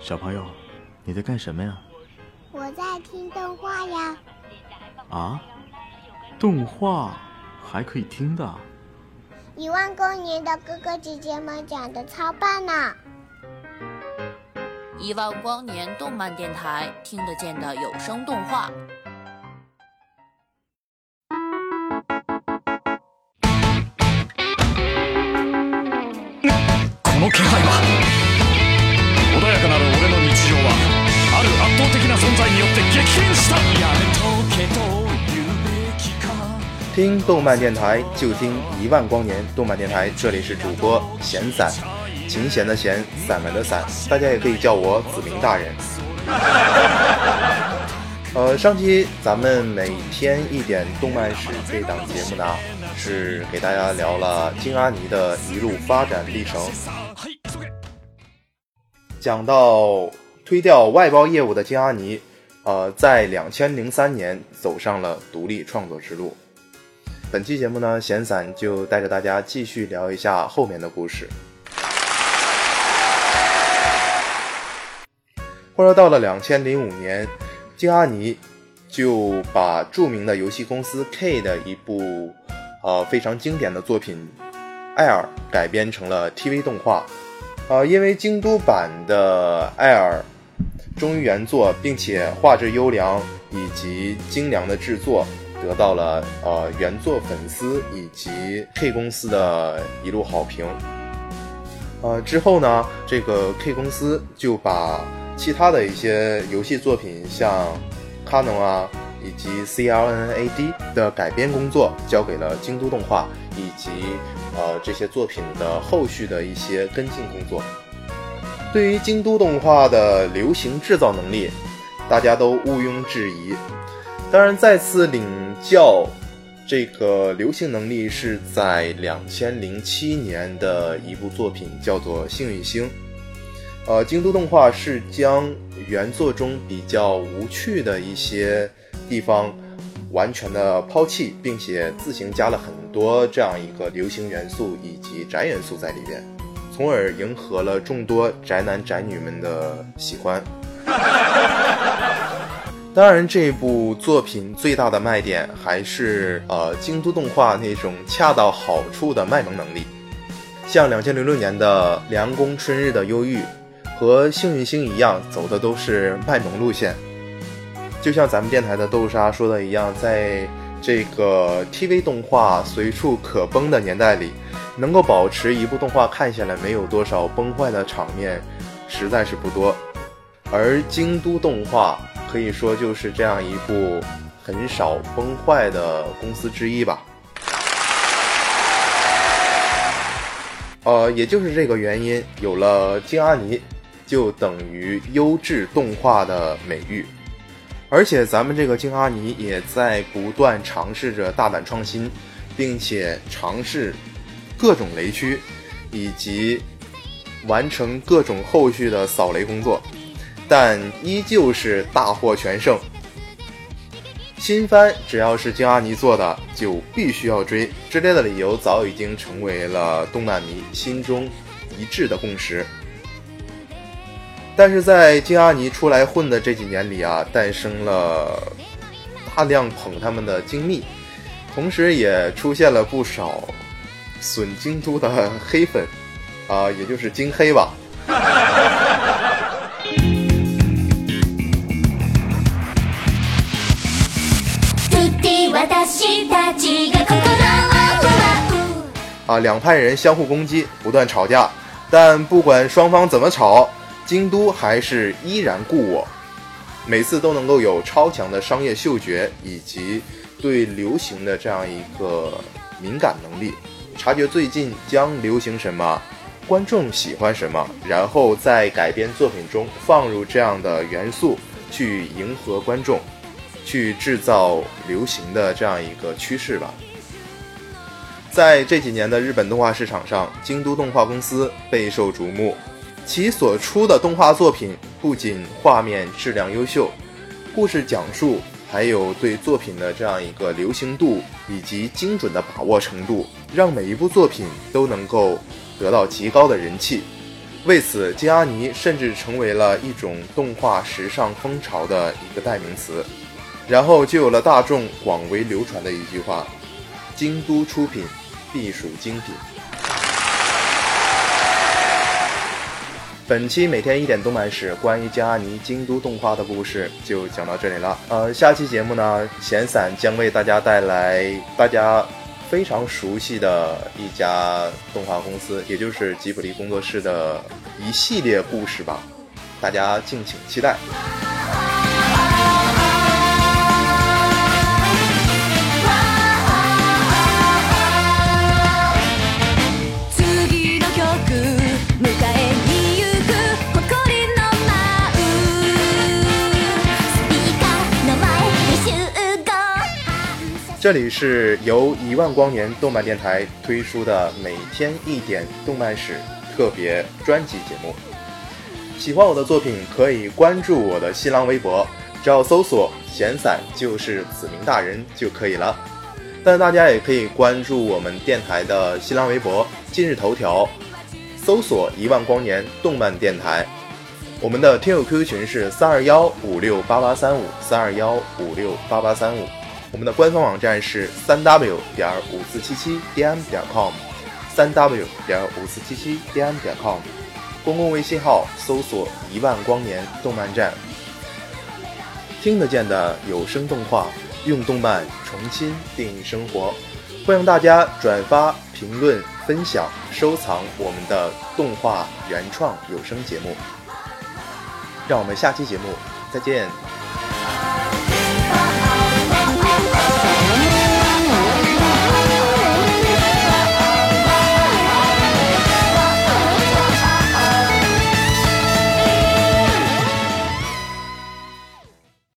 小朋友，你在干什么呀？我在听动画呀。啊？动画还可以听的？一万光年的哥哥姐姐们讲的超棒呢！一万光年动漫电台听得见的有声动画。この気配は ある圧倒的な存在によって激変したやめとけと言うべきか听动漫电台就听一万光年动漫电台，这里是主播闲散，琴弦的弦，散文的散，大家也可以叫我子明大人。呃，上期咱们每天一点动漫史这档节目呢，是给大家聊了金阿尼的一路发展历程，はい急げ讲到 推掉外包业务的金阿尼，呃，在两千零三年走上了独立创作之路。本期节目呢，闲散就带着大家继续聊一下后面的故事。话说到了两千零五年，金阿尼就把著名的游戏公司 K 的一部呃非常经典的作品《艾尔》改编成了 TV 动画。呃，因为京都版的《艾尔》忠于原作，并且画质优良以及精良的制作，得到了呃原作粉丝以及 K 公司的一路好评。呃，之后呢，这个 K 公司就把其他的一些游戏作品，像《卡农》啊以及《CLNAD》的改编工作交给了京都动画，以及呃这些作品的后续的一些跟进工作。对于京都动画的流行制造能力，大家都毋庸置疑。当然，再次领教这个流行能力是在两千零七年的一部作品，叫做《幸运星》。呃，京都动画是将原作中比较无趣的一些地方完全的抛弃，并且自行加了很多这样一个流行元素以及宅元素在里边，从而迎合了众多宅男宅女们的喜欢。当然，这部作品最大的卖点还是呃京都动画那种恰到好处的卖萌能力。像两千零六年的《凉宫春日的忧郁》和《幸运星》一样，走的都是卖萌路线。就像咱们电台的豆沙说的一样，在这个 TV 动画随处可崩的年代里，能够保持一部动画看下来没有多少崩坏的场面，实在是不多。而京都动画可以说就是这样一部很少崩坏的公司之一吧。呃，也就是这个原因，有了金阿尼，就等于优质动画的美誉。而且咱们这个金阿尼也在不断尝试着大胆创新，并且尝试各种雷区，以及完成各种后续的扫雷工作。但依旧是大获全胜。新番只要是京阿尼做的，就必须要追。之类的理由早已经成为了动漫迷心中一致的共识。但是在京阿尼出来混的这几年里啊，诞生了大量捧他们的精蜜，同时也出现了不少损京都的黑粉，啊、也就是京黑吧。私たちが心を奪う啊，两派人相互攻击，不断吵架，但不管双方怎么吵，京都还是依然故我，每次都能够有超强的商业嗅觉以及对流行的这样一个敏感能力， 察觉最近将流行什么，观众喜欢什么，然后在改编作品中放入这样的元素，去迎合观众，去制造流行的这样一个趋势吧。在这几年的日本动画市场上，京都动画公司备受瞩目。其所出的动画作品不仅画面质量优秀，故事讲述还有对作品的这样一个流行度以及精准的把握程度，让每一部作品都能够得到极高的人气。为此，金阿尼甚至成为了一种动画时尚风潮的一个代名词。然后就有了大众广为流传的一句话：“京都出品，必属精品。”本期每天一点动漫史关于江阿尼京都动画的故事就讲到这里了。呃，下期节目呢，闲散将为大家带来大家非常熟悉的一家动画公司，也就是吉卜力工作室的一系列故事吧，大家敬请期待。这里是由一万光年动漫电台推出的每天一点动漫史特别专辑节目。喜欢我的作品，可以关注我的新浪微博，只要搜索“闲散就是子明大人”就可以了。但大家也可以关注我们电台的新浪微博、今日头条，搜索“一万光年动漫电台”。我们的听友 QQ 群是三二幺五六八八三五三二幺五六八八三五。我们的官方网站是三 w 点五四七七 dm 点 com，三 w 点五四七七 dm 点 com。公共微信号搜索“一万光年动漫站”，听得见的有声动画，用动漫重新定义生活。欢迎大家转发、评论、分享、收藏我们的动画原创有声节目。让我们下期节目再见。